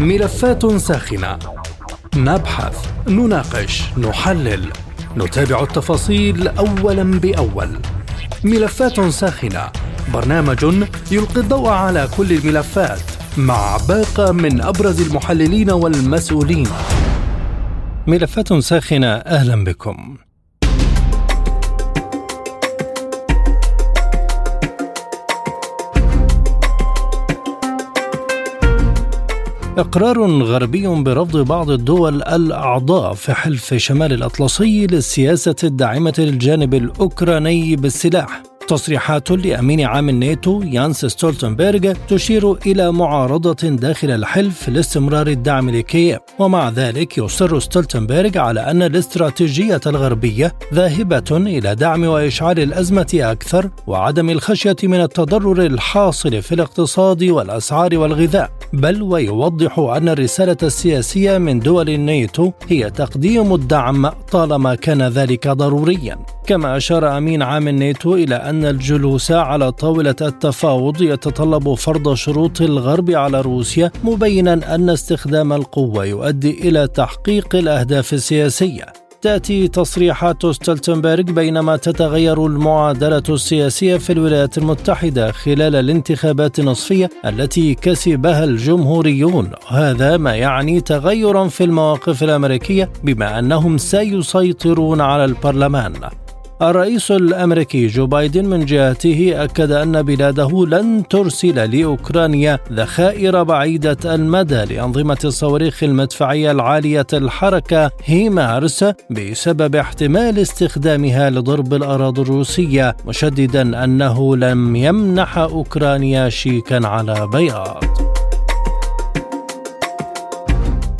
ملفات ساخنة. نبحث نناقش نحلل. نتابع التفاصيل اولا بأول. ملفات ساخنة. برنامج يلقي الضوء على كل الملفات مع باقة من أبرز المحللين والمسؤولين. ملفات ساخنة أهلا بكم. إقرار غربي برفض بعض الدول الأعضاء في حلف شمال الأطلسي للسياسة الداعمة للجانب الأوكراني بالسلاح. تصريحات لأمين عام الناتو ينس ستولتنبرغ تشير إلى معارضة داخل الحلف لاستمرار الدعم لكييف. ومع ذلك يصر ستولتنبرغ على أن الاستراتيجية الغربية ذاهبة إلى دعم وإشعال الأزمة أكثر وعدم الخشية من التضرر الحاصل في الاقتصاد والأسعار والغذاء. بل ويوضح أن الرسالة السياسية من دول الناتو هي تقديم الدعم طالما كان ذلك ضروريا. كما أشار أمين عام الناتو إلى أن الجلوس على طاولة التفاوض يتطلب فرض شروط الغرب على روسيا مبينا أن استخدام القوة يؤدي إلى تحقيق الأهداف السياسية. تأتي تصريحات ستولتنبرغ بينما تتغير المعادلة السياسية في الولايات المتحدة خلال الانتخابات النصفية التي كسبها الجمهوريون. هذا ما يعني تغيرا في المواقف الأمريكية بما أنهم سيسيطرون على البرلمان. الرئيس الأمريكي جو بايدن من جهته أكد أن بلاده لن ترسل لأوكرانيا ذخائر بعيدة المدى لأنظمة الصواريخ المدفعية العالية الحركة هيمارس بسبب احتمال استخدامها لضرب الأراضي الروسية مشددا أنه لم يمنح أوكرانيا شيكا على بياض.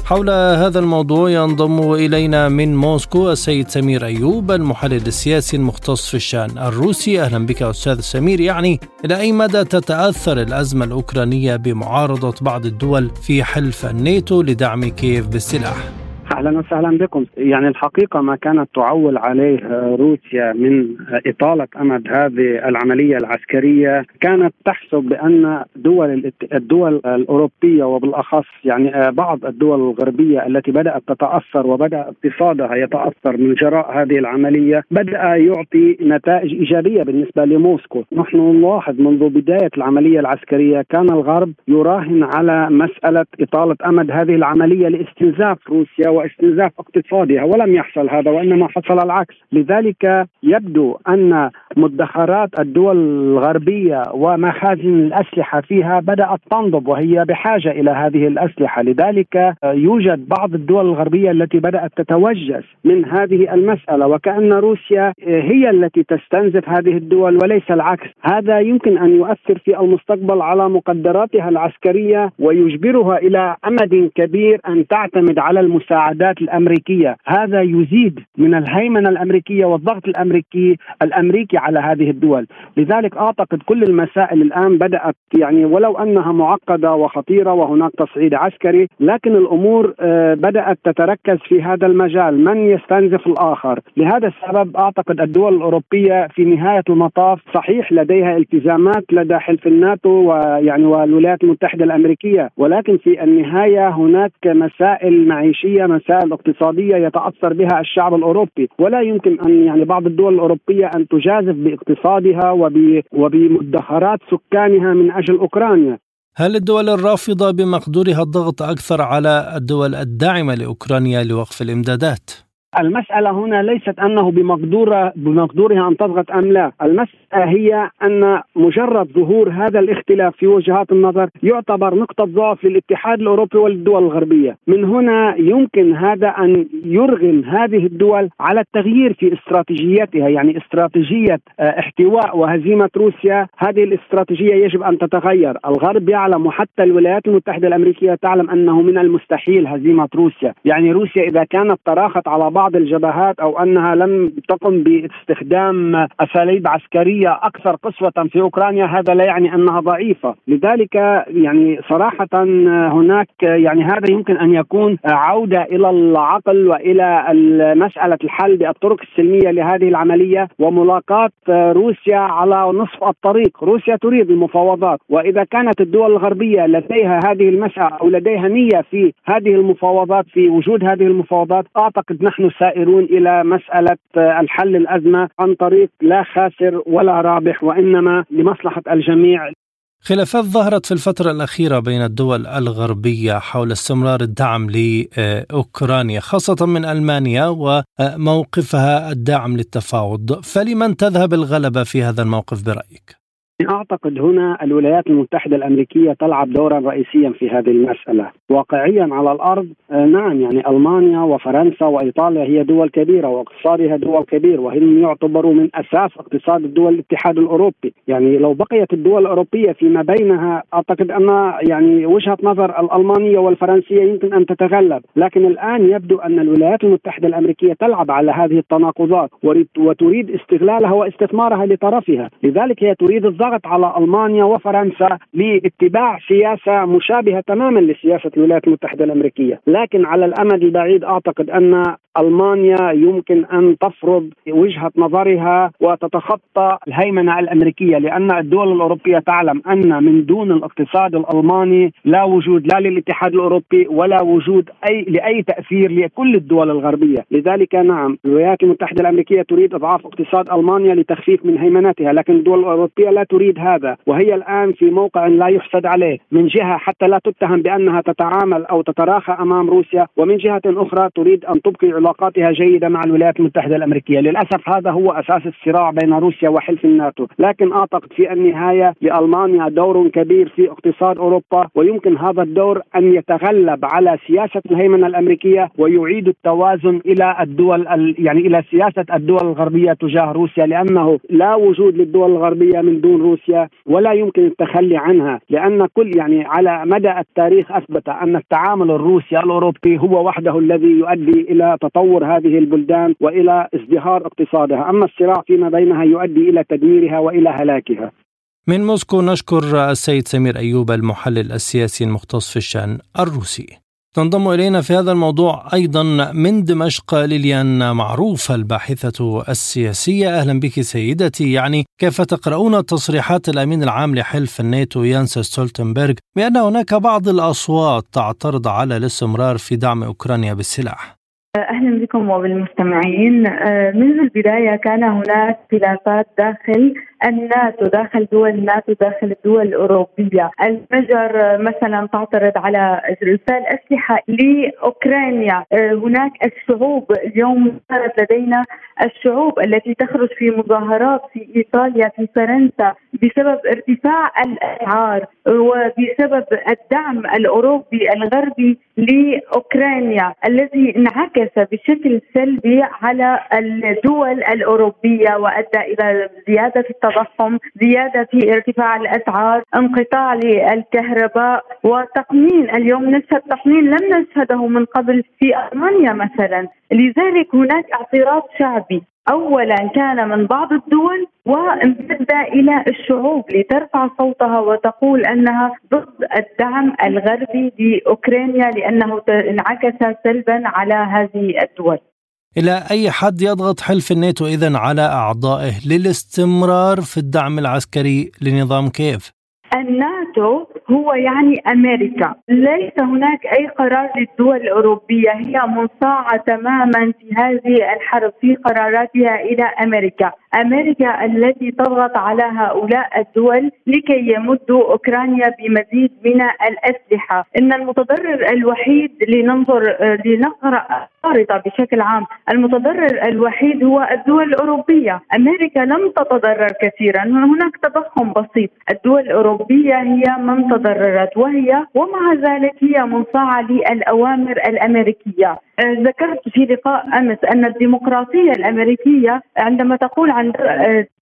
حول هذا الموضوع ينضم إلينا من موسكو السيد سمير أيوب المحلل السياسي المختص في الشأن الروسي. أهلا بك أستاذ سمير. يعني إلى أي مدى تتأثر الأزمة الأوكرانية بمعارضة بعض الدول في حلف الناتو لدعم كييف بالسلاح؟ أهلا وسهلا بكم. يعني الحقيقة ما كانت تعول عليه روسيا من إطالة أمد هذه العملية العسكرية. كانت تحسب بأن دول الدول الأوروبية وبالأخص يعني بعض الدول الغربية التي بدأت تتأثر وبدأ اقتصادها يتأثر من جراء هذه العملية بدأ يعطي نتائج إيجابية بالنسبة لموسكو. نحن نلاحظ منذ بداية العملية العسكرية كان الغرب يراهن على مسألة إطالة أمد هذه العملية لاستنزاف روسيا واستنزاف اقتصادها ولم يحصل هذا وإنما حصل العكس. لذلك يبدو أن مدخرات الدول الغربية ومخازن الأسلحة فيها بدأت تنضب وهي بحاجة إلى هذه الأسلحة. لذلك يوجد بعض الدول الغربية التي بدأت تتوجس من هذه المسألة وكأن روسيا هي التي تستنزف هذه الدول وليس العكس. هذا يمكن أن يؤثر في المستقبل على مقدراتها العسكرية ويجبرها إلى أمد كبير أن تعتمد على المساعدات الأمريكية. هذا يزيد من الهيمنة الأمريكية والضغط الأمريكي الأمريكي على هذه الدول. لذلك أعتقد كل المسائل الآن بدأت يعني ولو أنها معقدة وخطيرة وهناك تصعيد عسكري لكن الأمور بدأت تتركز في هذا المجال. من يستنزف الآخر؟ لهذا السبب أعتقد الدول الأوروبية في نهاية المطاف صحيح لديها التزامات لدى حلف الناتو ويعني والولايات المتحدة الأمريكية. ولكن في النهاية هناك مسائل معيشية مسائل اقتصادية يتأثر بها الشعب الأوروبي ولا يمكن أن يعني بعض الدول الأوروبية أن تجازف باقتصادها وبمدخرات سكانها من أجل أوكرانيا هل الدول الرافضة بمقدورها الضغط أكثر على الدول الداعمة لأوكرانيا لوقف الإمدادات؟ المسألة هنا ليست أنه بمقدورة بمقدورها أن تضغط أم لا. المسألة هي أن مجرد ظهور هذا الاختلاف في وجهات النظر يعتبر نقطة ضعف للاتحاد الأوروبي والدول الغربية. من هنا يمكن هذا أن يرغم هذه الدول على التغيير في استراتيجيتها يعني استراتيجية احتواء وهزيمة روسيا. هذه الاستراتيجية يجب أن تتغير. الغرب يعلم وحتى الولايات المتحدة الأمريكية تعلم أنه من المستحيل هزيمة روسيا. يعني روسيا إذا كانت تراخت على بعض بعض الجبهات أو أنها لم تقم باستخدام أساليب عسكرية أكثر قسوة في أوكرانيا هذا لا يعني أنها ضعيفة، لذلك يعني صراحة هناك يعني هذا يمكن أن يكون عودة إلى العقل وإلى مسألة الحل بالطرق السلمية لهذه العملية وملاقاة روسيا على نصف الطريق، روسيا تريد المفاوضات وإذا كانت الدول الغربية لديها هذه المسألة أو لديها نية في هذه المفاوضات في وجود هذه المفاوضات أعتقد نحن سائرون إلى مسألة الحل الأزمة عن طريق لا خاسر ولا رابح وإنما لمصلحة الجميع خلافات ظهرت في الفترة الأخيرة بين الدول الغربية حول استمرار الدعم لأوكرانيا خاصة من ألمانيا وموقفها الداعم للتفاوض فلمن تذهب الغلبة في هذا الموقف برأيك؟ أعتقد هنا الولايات المتحدة الأمريكية تلعب دورا رئيسيا في هذه المسألة، واقعيا على الأرض آه، نعم يعني ألمانيا وفرنسا وإيطاليا هي دول كبيرة واقتصادها دول كبير وهم يعتبروا من أساس اقتصاد الدول الاتحاد الأوروبي، يعني لو بقيت الدول الأوروبية فيما بينها أعتقد أن يعني وجهة نظر الألمانية والفرنسية يمكن أن تتغلب، لكن الآن يبدو أن الولايات المتحدة الأمريكية تلعب على هذه التناقضات وتريد استغلالها واستثمارها لطرفها، لذلك هي تريد الضغط ضغط على ألمانيا وفرنسا لاتباع سياسة مشابهة تماما لسياسة الولايات المتحدة الأمريكية، لكن على الأمد البعيد أعتقد أن ألمانيا يمكن أن تفرض وجهة نظرها وتتخطى الهيمنة الأمريكية لأن الدول الأوروبية تعلم أن من دون الاقتصاد الألماني لا وجود لا للاتحاد الأوروبي ولا وجود اي لأي تأثير لكل الدول الغربية، لذلك نعم الولايات المتحدة الأمريكية تريد إضعاف اقتصاد ألمانيا لتخفيف من هيمنتها، لكن الدول الأوروبية لا تريد هذا وهي الآن في موقع لا يحسد عليه، من جهة حتى لا تتهم بأنها تتعامل أو تتراخى أمام روسيا، ومن جهة أخرى تريد أن تبقي علاقاتها جيدة مع الولايات المتحدة الأمريكية، للأسف هذا هو أساس الصراع بين روسيا وحلف الناتو، لكن أعتقد في النهاية لألمانيا دور كبير في اقتصاد أوروبا ويمكن هذا الدور أن يتغلب على سياسة الهيمنة الأمريكية ويعيد التوازن إلى الدول يعني إلى سياسة الدول الغربية تجاه روسيا لأنه لا وجود للدول الغربية من دون روسيا ولا يمكن التخلي عنها. لأن كل يعني على مدى التاريخ أثبت أن التعامل الروسي الأوروبي هو وحده الذي يؤدي إلى تطور هذه البلدان وإلى ازدهار اقتصادها، أما الصراع فيما بينها يؤدي إلى تدميرها وإلى هلاكها. من موسكو نشكر السيد سمير أيوب المحلل السياسي المختص في الشأن الروسي. تنضم إلينا في هذا الموضوع أيضا من دمشق ليليان معروف الباحثة السياسية أهلا بك سيدتي يعني كيف تقرؤون تصريحات الأمين العام لحلف الناتو يانس ستولتنبرغ بأن هناك بعض الأصوات تعترض على الاستمرار في دعم أوكرانيا بالسلاح أهلا بكم وبالمستمعين. آه، منذ البداية كان هناك خلافات داخل الناتو داخل دول الناتو داخل الدول الأوروبية، المجر مثلا تعترض على ارسال أسلحة لأوكرانيا، آه، هناك الشعوب اليوم صارت لدينا الشعوب التي تخرج في مظاهرات في إيطاليا في فرنسا بسبب ارتفاع الأسعار وبسبب الدعم الأوروبي الغربي لأوكرانيا الذي انعكس بشكل سلبي على الدول الأوروبية وأدى إلى زيادة في التضخم، زيادة في ارتفاع الأسعار، انقطاع للكهرباء وتقنين، اليوم نشهد تقنين لم نشهده من قبل في ألمانيا مثلا، لذلك هناك اعتراض شعبي اولا كان من بعض الدول وامتد إلى الشعوب لترفع صوتها وتقول أنها ضد الدعم الغربي لأوكرانيا لأنه انعكس سلبا على هذه الدول. إلى أي حد يضغط حلف الناتو اذا على أعضائه للاستمرار في الدعم العسكري لنظام كيف؟ الناتو هو يعني أمريكا، ليس هناك أي قرار للدول الأوروبية، هي منصاعة تماما في هذه الحرب في قراراتها إلى أمريكا، أمريكا التي تضغط على هؤلاء الدول لكي يمدوا أوكرانيا بمزيد من الأسلحة، إن المتضرر الوحيد لننظر لنقرأ خارطة بشكل عام، المتضرر الوحيد هو الدول الأوروبية، أمريكا لم تتضرر كثيرا، هناك تضخم بسيط، الدول الأوروبية هي من تضررت وهي ومع ذلك هي منصاعه للأوامر الأمريكية، ذكرت في لقاء أمس أن الديمقراطية الأمريكية عندما تقول عن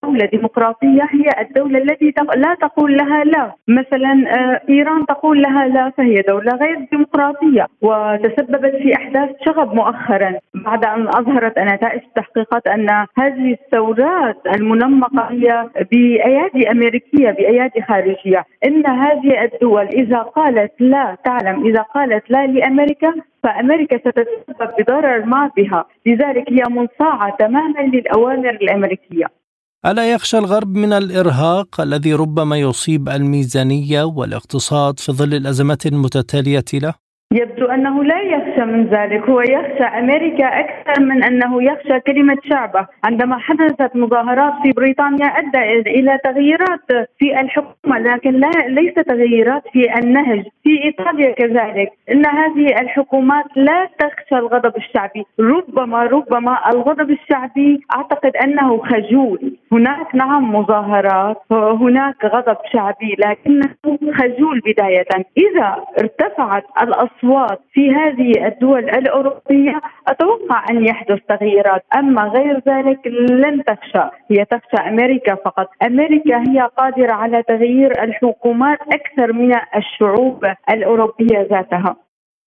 دولة ديمقراطية هي الدولة التي لا تقول لها لا. مثلا آه، إيران تقول لها لا فهي دولة غير ديمقراطية وتسببت في أحداث شغب مؤخرا. بعد أن أظهرت نتائج التحقيقات أن هذه الثورات المنمقة هي بأيادي أمريكية بأيادي خارجية. إن هذه الدول إذا قالت لا تعلم إذا قالت لا لأمريكا فأمريكا ستتسبب بضرر ما بها، لذلك هي منصاعة تماما للأوامر الأمريكية. ألا يخشى الغرب من الإرهاق الذي ربما يصيب الميزانية والاقتصاد في ظل الأزمات المتتالية له؟ يبدو أنه لا يخشى من ذلك هو يخشى أمريكا أكثر من أنه يخشى كلمة شعبة. عندما حدثت مظاهرات في بريطانيا أدى إلى تغييرات في الحكومة لكن لا ليس تغييرات في النهج. في إيطاليا كذلك إن هذه الحكومات لا تخشى الغضب الشعبي. ربما ربما الغضب الشعبي أعتقد أنه خجول. هناك نعم مظاهرات هناك غضب شعبي لكنه خجول بداية. إذا ارتفعت الأصوات في هذه الدول الأوروبية أتوقع أن يحدث تغييرات، أما غير ذلك لن تخشى، هي تخشى أمريكا فقط، أمريكا هي قادرة على تغيير الحكومات أكثر من الشعوب الأوروبية ذاتها.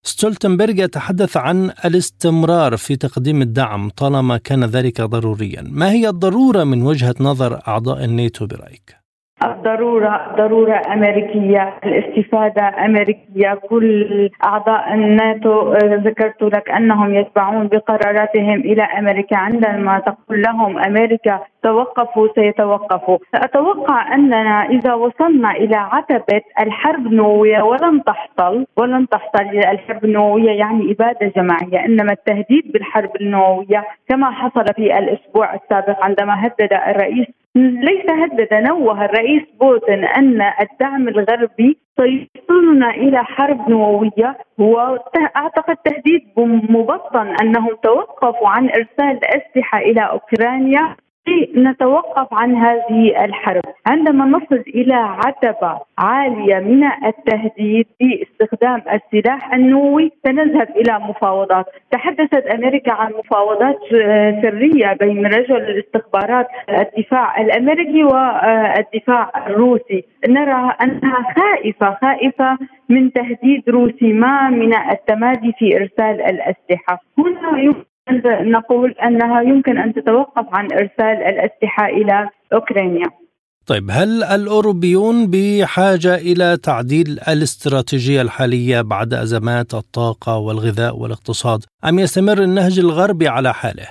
ستولتنبرغ يتحدث عن الاستمرار في تقديم الدعم طالما كان ذلك ضروريا، ما هي الضرورة من وجهة نظر أعضاء الناتو برأيك؟ الضرورة ضرورة أمريكية الاستفادة أمريكية. كل أعضاء الناتو آه، ذكرت لك أنهم يتبعون بقراراتهم إلى أمريكا. عندما تقول لهم أمريكا توقفوا سيتوقفوا أتوقع أننا إذا وصلنا إلى عتبة الحرب النووية ولن تحصل ولن تحصل الحرب النووية يعني إبادة جماعية إنما التهديد بالحرب النووية كما حصل في الأسبوع السابق عندما هدد الرئيس ليس هدد نوه الرئيس بوتين أن الدعم الغربي سيوصلنا إلى حرب نووية. وأعتقد تهديد مبطن أنهم توقفوا عن إرسال اسلحه إلى أوكرانيا. نتوقف عن هذه الحرب. عندما نصل إلى عتبة عالية من التهديد باستخدام السلاح النووي سنذهب إلى مفاوضات. تحدثت أمريكا عن مفاوضات سرية بين رجل الاستخبارات الدفاع الأمريكي والدفاع الروسي. نرى أنها خائفة خائفة من تهديد روسي ما من التمادي في إرسال الأسلحة. هنا نقول أنها يمكن أن تتوقف عن إرسال الأسلحة إلى أوكرانيا. طيب هل الأوروبيون بحاجة إلى تعديل الاستراتيجية الحالية بعد أزمات الطاقة والغذاء والاقتصاد أم يستمر النهج الغربي على حاله؟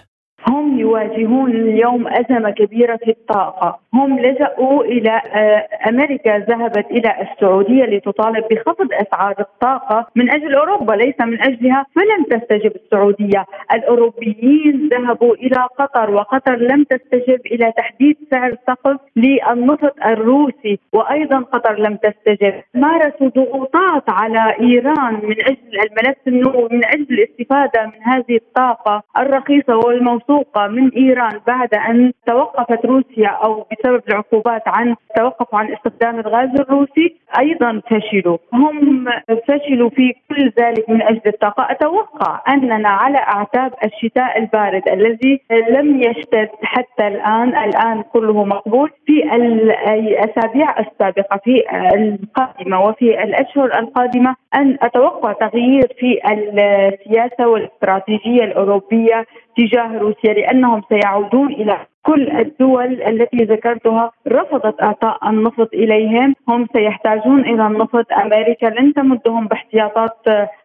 يواجهون اليوم أزمة كبيرة في الطاقة. هم لجأوا إلى آه، أمريكا ذهبت إلى السعودية لتطالب بخفض أسعار الطاقة من أجل أوروبا ليس من أجلها فلم تستجب السعودية. الأوروبيين ذهبوا إلى قطر وقطر لم تستجب إلى تحديد سعر سقف للنفط الروسي وأيضا قطر لم تستجب. مارسوا ضغوطات على إيران من أجل الملف النووي من أجل الاستفادة من هذه الطاقة الرخيصة والموثوقة من إيران بعد أن توقفت روسيا أو بسبب العقوبات عن توقف عن استخدام الغاز الروسي أيضا فشلوا. هم فشلوا في كل ذلك من أجل الطاقه أتوقع أننا على أعتاب الشتاء البارد الذي لم يشتد حتى الآن. الآن كله مقبول في الأسابيع السابقة في القادمة وفي الأشهر القادمة. أن أتوقع تغيير في السياسة والاستراتيجية الأوروبية تجاه روسيا لأنهم سيعودون إلى كل الدول التي ذكرتها رفضت إعطاء النفط إليهم، هم سيحتاجون إلى النفط، أمريكا لن تمدهم باحتياطات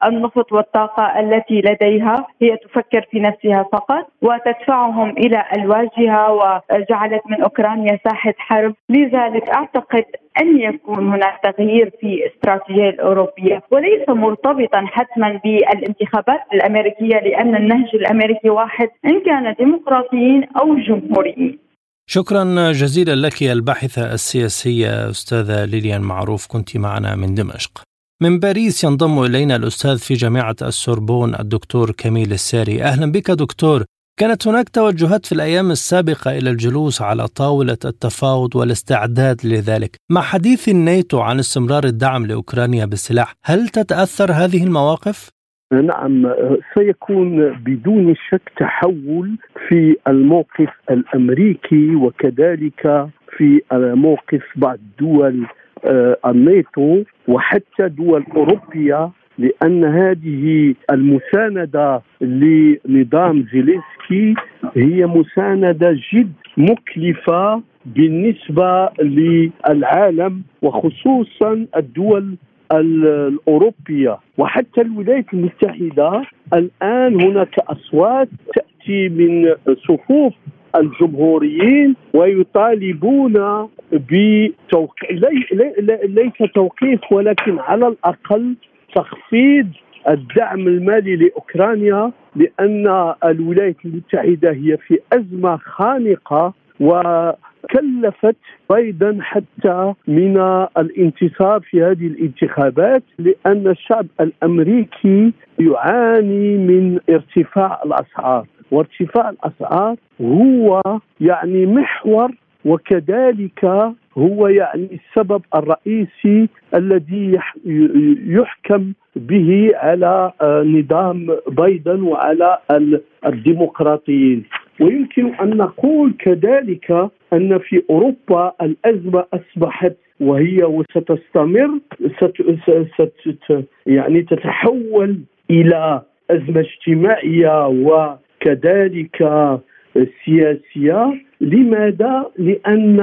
النفط والطاقة التي لديها، هي تفكر في نفسها فقط وتدفعهم إلى الواجهة وجعلت من أوكرانيا ساحة حرب، لذلك أعتقد أن يكون هناك تغيير في الاستراتيجيه الأوروبية وليس مرتبطا حتما بالانتخابات الأمريكية لأن النهج الأمريكي واحد إن كان ديمقراطيين أو جمهوريين. شكرا جزيلا لك الباحثة السياسية أستاذة ليليان معروف كنت معنا من دمشق. من باريس ينضم إلينا الأستاذ في جامعة السوربون الدكتور كميل الساري أهلا بك دكتور كانت هناك توجهات في الأيام السابقة إلى الجلوس على طاولة التفاوض والاستعداد لذلك، مع حديث الناتو عن استمرار الدعم لأوكرانيا بالسلاح، هل تتأثر هذه المواقف؟ نعم سيكون بدون شك تحول في الموقف الأمريكي وكذلك في موقف بعض دول آه، الناتو وحتى دول أوروبية لأن هذه المساندة لنظام زيلينسكي هي مساندة جد مكلفة بالنسبة للعالم وخصوصا الدول الأوروبية. وحتى الولايات المتحدة الآن هناك أصوات تأتي من صفوف الجمهوريين ويطالبون بتوقيع ليس توقيف ولكن على الأقل تخفيض الدعم المالي لأوكرانيا لأن الولايات المتحدة هي في أزمة خانقة وكلفت أيضا حتى من الانتصار في هذه الانتخابات لأن الشعب الأمريكي يعاني من ارتفاع الأسعار. وارتفاع الأسعار هو يعني محور وكذلك هو يعني السبب الرئيسي الذي يحكم به على آه، نظام بايدن وعلى الديمقراطيين ويمكن أن نقول كذلك أن في أوروبا الأزمة أصبحت وهي وستستمر ست ست يعني تتحول إلى أزمة اجتماعية وكذلك سياسية لماذا؟ لأن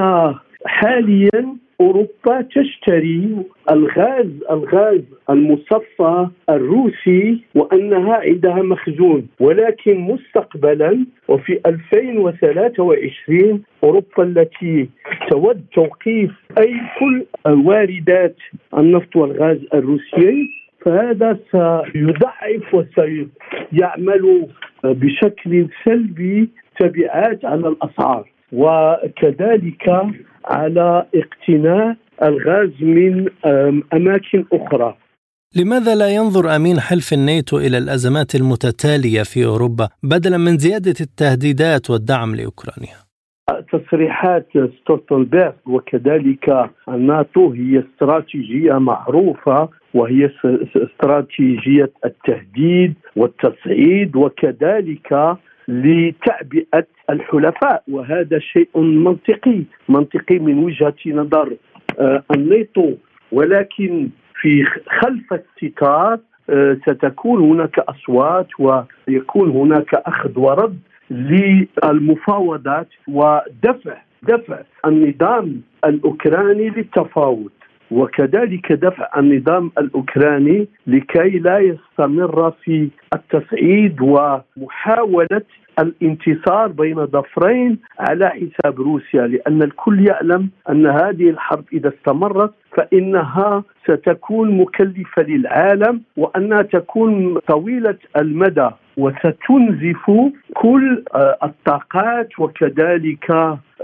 حاليا أوروبا تشتري الغاز الغاز المصفى الروسي وأنها عندها مخزون. ولكن مستقبلا وفي 2023 أوروبا التي تود توقيف أي كل واردات النفط والغاز الروسي فهذا سيضعف وسيعمل بشكل سلبي تبعات على الأسعار. وكذلك على اقتناء الغاز من أماكن أخرى لماذا لا ينظر أمين حلف الناتو إلى الأزمات المتتالية في أوروبا بدلا من زيادة التهديدات والدعم لأوكرانيا؟ تصريحات ستولتنبرغ وكذلك الناتو هي استراتيجية معروفة وهي استراتيجية التهديد والتصعيد وكذلك لتعبئه الحلفاء وهذا شيء منطقي منطقي من وجهة نظر آه، الناتو. ولكن في خلف الستار آه، ستكون هناك أصوات ويكون هناك أخذ ورد للمفاوضات ودفع دفع النظام الأوكراني للتفاوض. وكذلك دفع النظام الأوكراني لكي لا يستمر في التصعيد ومحاولة الانتصار بين ظفرين على حساب روسيا لأن الكل يعلم أن هذه الحرب إذا استمرت فإنها ستكون مكلفة للعالم وأنها تكون طويلة المدى. وستنزف كل آه، الطاقات وكذلك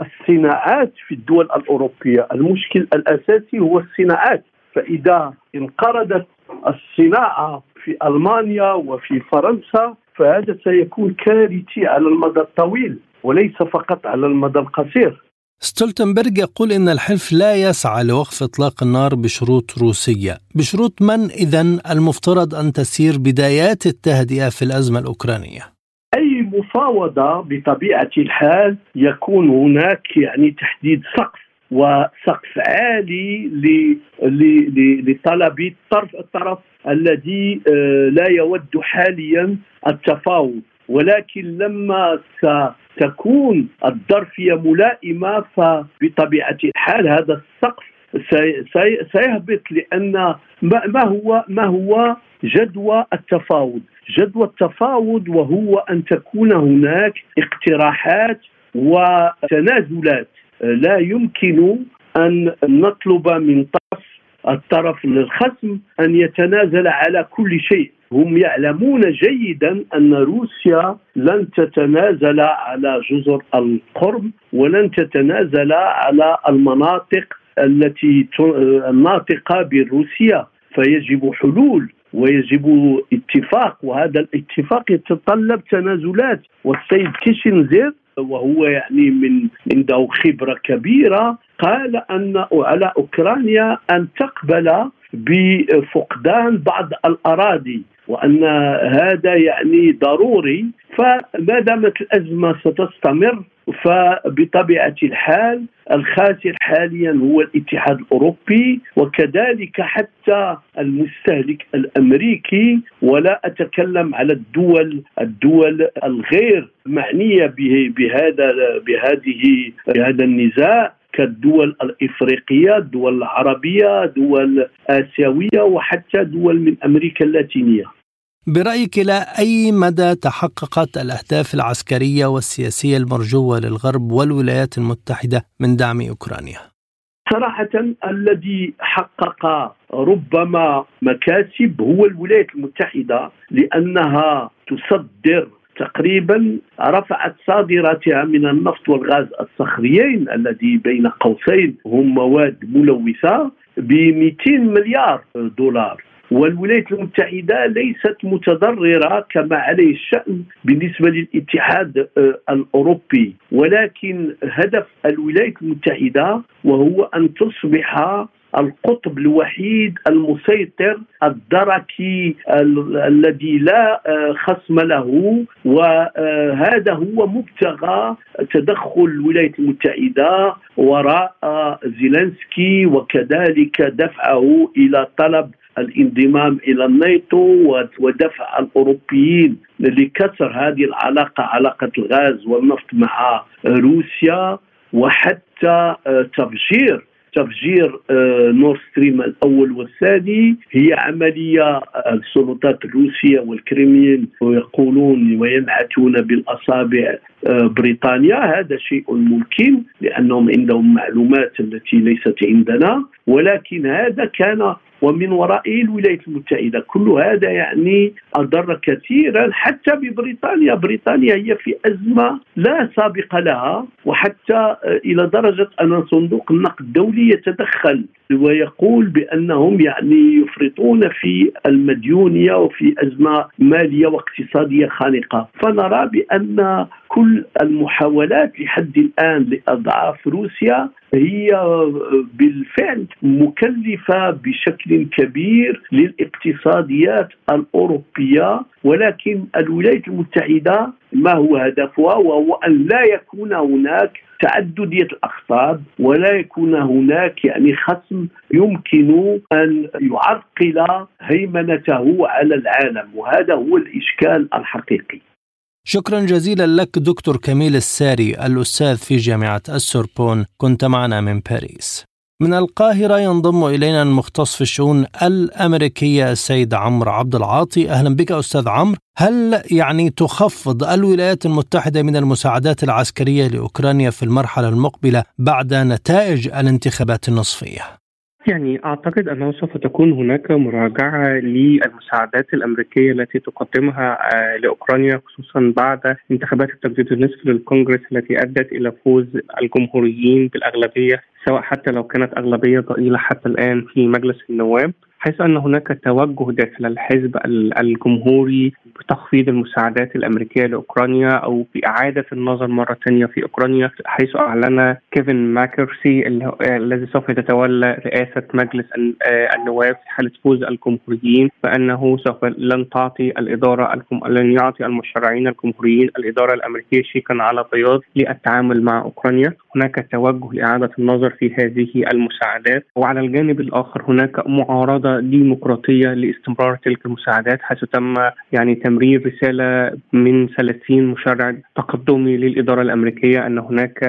الصناعات في الدول الأوروبية، المشكل الأساسي هو الصناعات، فإذا انقرضت الصناعة في ألمانيا وفي فرنسا فهذا سيكون كارثي على المدى الطويل وليس فقط على المدى القصير. ستولتنبرغ يقول إن الحلف لا يسعى لوقف إطلاق النار بشروط روسية. بشروط من إذا المفترض أن تسير بدايات التهدئة في الأزمة الأوكرانية. أي مفاوضة بطبيعة الحال يكون هناك يعني تحديد سقف وسقف عالي لطلب الطرف الذي آه، لا يود حاليا التفاوض. ولكن لما ستكون الظرفية ملائمة فبطبيعة الحال هذا السقف سيهبط لأن ما هو ما هو جدوى التفاوض؟ جدوى التفاوض وهو أن تكون هناك اقتراحات وتنازلات. لا يمكن أن نطلب من طرف الطرف للخصم أن يتنازل على كل شيء. هم يعلمون جيدا أن روسيا لن تتنازل على جزر القرم ولن تتنازل على المناطق التي الناطقة بالروسيا فيجب حلول ويجب اتفاق وهذا الاتفاق يتطلب تنازلات. والسيد كيشنزير وهو يعني من عنده خبرة كبيرة قال أن على أوكرانيا أن تقبل بفقدان بعض الأراضي. وأن هذا يعني ضروري فما دامت الأزمة ستستمر فبطبيعة الحال الخاسر حاليا هو الاتحاد الأوروبي وكذلك حتى المستهلك الأمريكي. ولا أتكلم على الدول الدول الغير معنية بهذا بهذه بهذا النزاع. كالدول الإفريقية، الدول العربية، دول آسيوية وحتى دول من أمريكا اللاتينية. برأيك إلى أي مدى تحققت الأهداف العسكرية والسياسية المرجوة للغرب والولايات المتحدة من دعم أوكرانيا؟ صراحة الذي حقق ربما مكاسب هو الولايات المتحدة لأنها تصدر تقريبا رفعت صادراتها من النفط والغاز الصخريين الذي بين قوسين هم مواد ملوثة ب 200 مليار دولار. والولايات المتحدة ليست متضررة كما عليه الشأن بالنسبة للاتحاد آه، الأوروبي. ولكن هدف الولايات المتحدة وهو أن تصبح القطب الوحيد المسيطر الدركي الذي لا آه، خصم له وهذا هو مبتغى تدخل الولايات المتحدة وراء زيلنسكي وكذلك دفعه إلى طلب الانضمام إلى الناتو ودفع الأوروبيين لكسر هذه العلاقة علاقة الغاز والنفط مع روسيا وحتى آه، تفجير تفجير نور ستريم الأول والثاني. هي عملية السلطات الروسية والكريملين يقولون وينعتون بالأصابع آه، بريطانيا. هذا شيء ممكن لأنهم عندهم معلومات التي ليست عندنا. ولكن هذا كان ومن ورائه الولايات المتحدة. كل هذا يعني أضر كثيرا حتى ببريطانيا. بريطانيا هي في أزمة لا سابق لها وحتى إلى درجة أن صندوق النقد الدولي يتدخل ويقول بأنهم يعني يفرطون في المديونية وفي أزمة مالية واقتصادية خانقة. فنرى بأن كل المحاولات لحد الآن لأضعاف روسيا هي بالفعل مكلفة بشكل كبير للاقتصاديات الأوروبية ولكن الولايات المتحدة ما هو هدفها؟ وهو أن لا يكون هناك تعددية الاخطاب ولا يكون هناك يعني خصم يمكن أن يعرقل هيمنته على العالم وهذا هو الإشكال الحقيقي. شكرا جزيلا لك دكتور كميل الساري الأستاذ في جامعة السوربون. كنت معنا من باريس. من القاهرة ينضم إلينا المختص في الشؤون الأمريكية السيد عمرو عبد العاطي. أهلا بك أستاذ عمرو. هل يعني تخفض الولايات المتحدة من المساعدات العسكرية لأوكرانيا في المرحلة المقبلة بعد نتائج الانتخابات النصفية؟ يعني أعتقد أنه سوف تكون هناك مراجعة للمساعدات الأمريكية التي تقدمها آه، لأوكرانيا خصوصا بعد انتخابات التجديد النصفي للكونغرس التي أدت إلى فوز الجمهوريين بالأغلبية سواء حتى لو كانت أغلبية ضئيلة حتى الآن في مجلس النواب. حيث أن هناك توجه داخل الحزب الجمهوري بتخفيض المساعدات الأمريكية لأوكرانيا أو بإعادة النظر مرة ثانية في أوكرانيا حيث أعلن كيفن ماكرسي الذي سوف يتولى رئاسة مجلس النواب في حالة فوز الجمهوريين بأنه سوف لن تعطي الإدارة لن يعطي المشرعين الجمهوريين الإدارة الأمريكية شيكا على بياض للتعامل مع أوكرانيا. هناك توجه لإعادة النظر في هذه المساعدات. وعلى الجانب الآخر هناك ديمقراطية لاستمرار تلك المساعدات حيث تم يعني تمرير رسالة من 30 مشرع تقدمي للإدارة الأمريكية أن هناك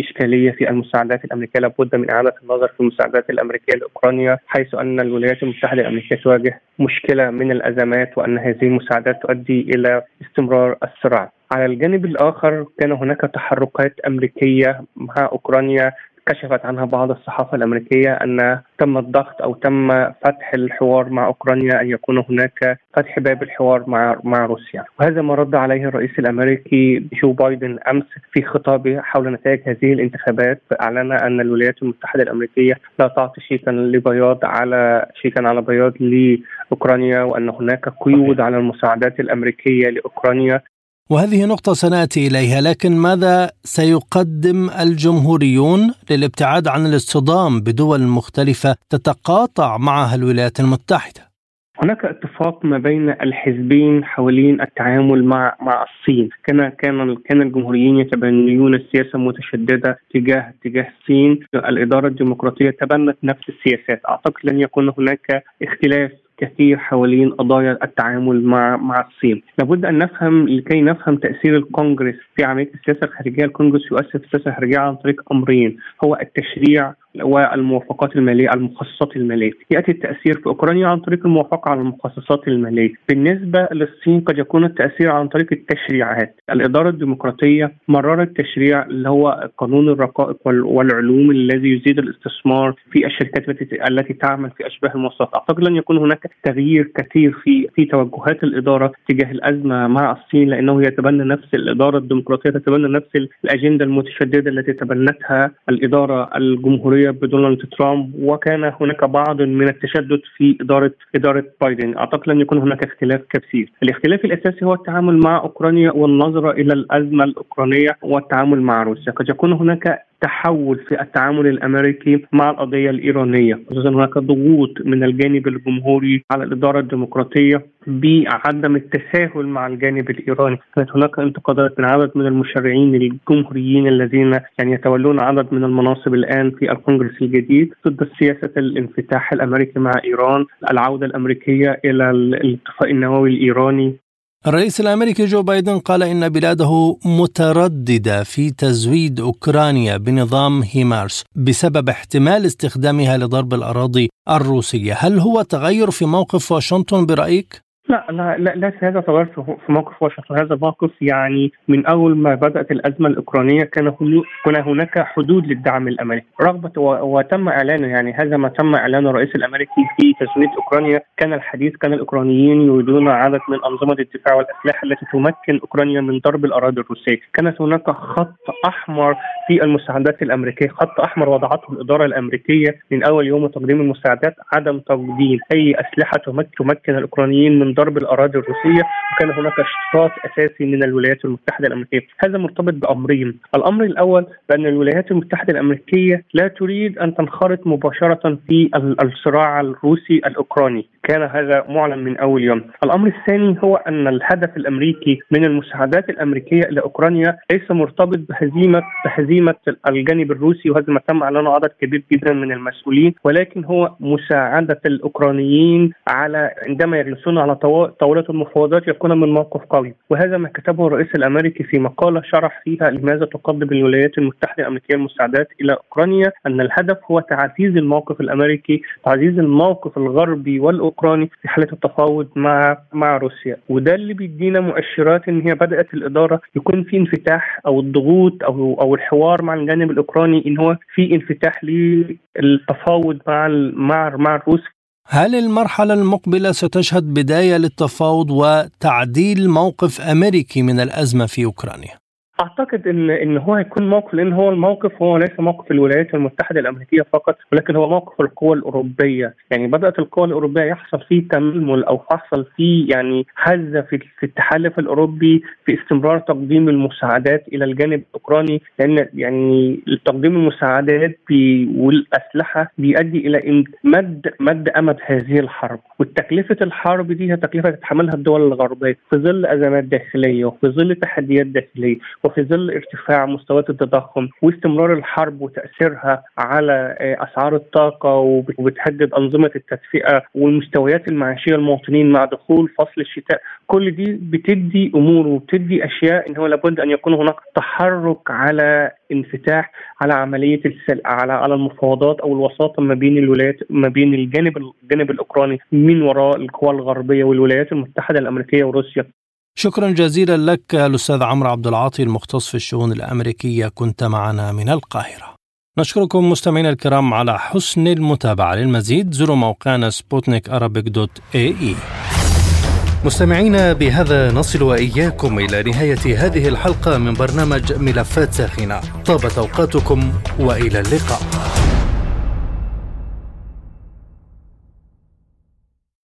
إشكالية في المساعدات الأمريكية. لابد من إعادة النظر في المساعدات الأمريكية لأوكرانيا حيث أن الولايات المتحدة الأمريكية تواجه مشكلة من الأزمات وأن هذه المساعدات تؤدي إلى استمرار الصراع. على الجانب الآخر كان هناك تحركات أمريكية مع أوكرانيا كشفت عنها بعض الصحافة الأمريكية أن تم الضغط أو تم فتح الحوار مع أوكرانيا أن يكون هناك فتح باب الحوار مع مع روسيا. وهذا ما رد عليه الرئيس الأمريكي جو بايدن أمس في خطابه حول نتائج هذه الانتخابات. أعلن أن الولايات المتحدة الأمريكية لا تعطي شيكا لبياض على شيكا على بياض لأوكرانيا وأن هناك قيود على المساعدات الأمريكية لأوكرانيا وهذه نقطة سنأتي إليها لكن ماذا سيقدم الجمهوريون للابتعاد عن الاصطدام بدول مختلفة تتقاطع معها الولايات المتحدة؟ هناك اتفاق ما بين الحزبين حوالين التعامل مع مع الصين. كان كان كان الجمهوريين يتبنون السياسة المتشدده تجاه تجاه الصين. الإدارة الديمقراطية تبنت نفس السياسات. أعتقد لن يكون هناك اختلاف كثير حوالين قضايا التعامل مع مع الصين، لابد أن نفهم لكي نفهم تأثير الكونغرس في عمليه السياسة الخارجية، الكونغرس يؤثر السياسة الخارجيه عن طريق أمرين، هو التشريع والموافقات المالية المخصصات المالية، يأتي التأثير في أوكرانيا عن طريق الموافقة على المخصصات المالية، بالنسبة للصين قد يكون التأثير عن طريق التشريعات، الإدارة الديمقراطية مررت تشريع اللي هو قانون الرقائق والعلوم الذي يزيد الاستثمار في الشركات التي تعمل في أشباه المواصلات، أعتقد لن يكون هناك تغيير كثير في في توجهات الإدارة تجاه الأزمة مع الصين لأنه يتبنى نفس الإدارة الديمقراطية تتبنى نفس الأجندة المتشددة التي تبنتها الإدارة الجمهوريه بدونالد ترامب وكان هناك بعض من التشدد في اداره إدارة بايدن. أعتقد لن يكون هناك اختلاف كثير. الاختلاف الأساسي هو التعامل مع أوكرانيا والنظره إلى الأزمة الأوكرانية والتعامل مع روسيا. قد يكون هناك تحول في التعامل الأمريكي مع القضية الإيرانية، خصوصا هناك ضغوط من الجانب الجمهوري على الإدارة الديمقراطية بعدم التساهل مع الجانب الإيراني، كانت هناك انتقادات من عدد من المشرعين الجمهوريين الذين يعني يتولون عدد من المناصب الآن في الكونغرس الجديد ضد سياسة الانفتاح الأمريكي مع إيران، العودة الأمريكية إلى الاتفاق النووي الإيراني. الرئيس الأمريكي جو بايدن قال إن بلاده مترددة في تزويد أوكرانيا بنظام هيمارس بسبب احتمال استخدامها لضرب الأراضي الروسية، هل هو تغير في موقف واشنطن برأيك؟ لا لا لا ليس هذا تغير في موقف واشنطن هذا الموقف يعني من أول ما بدأت الأزمة الأوكرانية كان كان هناك حدود للدعم الأمريكي. رغبة وتم إعلانه يعني هذا ما تم اعلانه الرئيس الأمريكي في تزويد أوكرانيا. كان الحديث كان الأوكرانيين يريدون عدد من أنظمة الدفاع والأسلحة التي تمكن أوكرانيا من ضرب الأراضي الروسية. كانت هناك خط أحمر في المساعدات الأمريكية. خط أحمر وضعته الإدارة الأمريكية من أول يوم تقديم المساعدات عدم تقديم أي أسلحة تمكن الأوكرانيين من ضرب الأراضي الروسية وكان هناك اشتراط أساسي من الولايات المتحدة الأمريكية، هذا مرتبط بأمرين، الأمر الأول بأن الولايات المتحدة الأمريكية لا تريد أن تنخرط مباشرة في الصراع الروسي الأوكراني، كان هذا معلن من أول يوم. الأمر الثاني هو أن الهدف الأمريكي من المساعدات الأمريكية لاوكرانيا ليس مرتبط بهزيمه بهزيمة الجانب الروسي وهذا ما تم اعلانه عدد كبير جدا من المسؤولين ولكن هو مساعدة الأوكرانيين على عندما يجلسون على طاولة المفاوضات يكون من موقف قوي وهذا ما كتبه الرئيس الأمريكي في مقالة شرح فيها لماذا تقدم الولايات المتحدة الأمريكية المساعدات إلى أوكرانيا أن الهدف هو تعزيز الموقف الأمريكي تعزيز الموقف الغربي والأوكراني في حالة التفاوض مع مع روسيا. وده اللي بيدينا مؤشرات إن هي بدأت الإدارة يكون في انفتاح أو الضغوط أو أو الحوار مع الجانب الأوكراني إن هو في انفتاح للتفاوض مع مع مع الروس هل المرحلة المقبلة ستشهد بداية للتفاوض وتعديل موقف أمريكي من الأزمة في أوكرانيا؟ أعتقد ان إن هو هيكون موقف لأن هو الموقف هو ليس موقف الولايات المتحدة الأمريكية فقط ولكن هو موقف القوى الأوروبية. يعني بدأت القوى الأوروبية يحصل فيه تململ أو يحصل فيه يعني هزة في التحالف الأوروبي في استمرار تقديم المساعدات إلى الجانب الأوكراني لأن يعني تقديم المساعدات والأسلحة بيؤدي إلى مد مد أمد هذه الحرب. وتكلفه الحرب دي هي تكلفة تتحملها الدول الغربية في ظل أزمات داخلية وفي ظل تحديات داخلية. ظل ارتفاع مستويات التضخم واستمرار الحرب وتأثيرها على أسعار الطاقة وبتهدد أنظمة التدفئة والمستويات المعيشية للمواطنين مع دخول فصل الشتاء كل دي بتدي أمور وبتدي أشياء إن هو لابد أن يكون هناك تحرك على انفتاح على عملية السل... على على المفاوضات أو الوساطة ما بين الولايات ما بين الجانب الجانب الأوكراني من وراء القوى الغربية والولايات المتحدة الأمريكية وروسيا. شكرا جزيلا لك الأستاذ عمرو عبد العاطي المختص في الشؤون الأمريكية كنت معنا من القاهرة. نشكركم مستمعينا الكرام على حسن المتابعة للمزيد زوروا موقعنا سبوتنيك dot AE. مستمعينا بهذا نصل وإياكم إلى نهاية هذه الحلقة من برنامج ملفات ساخنة طابت أوقاتكم وإلى اللقاء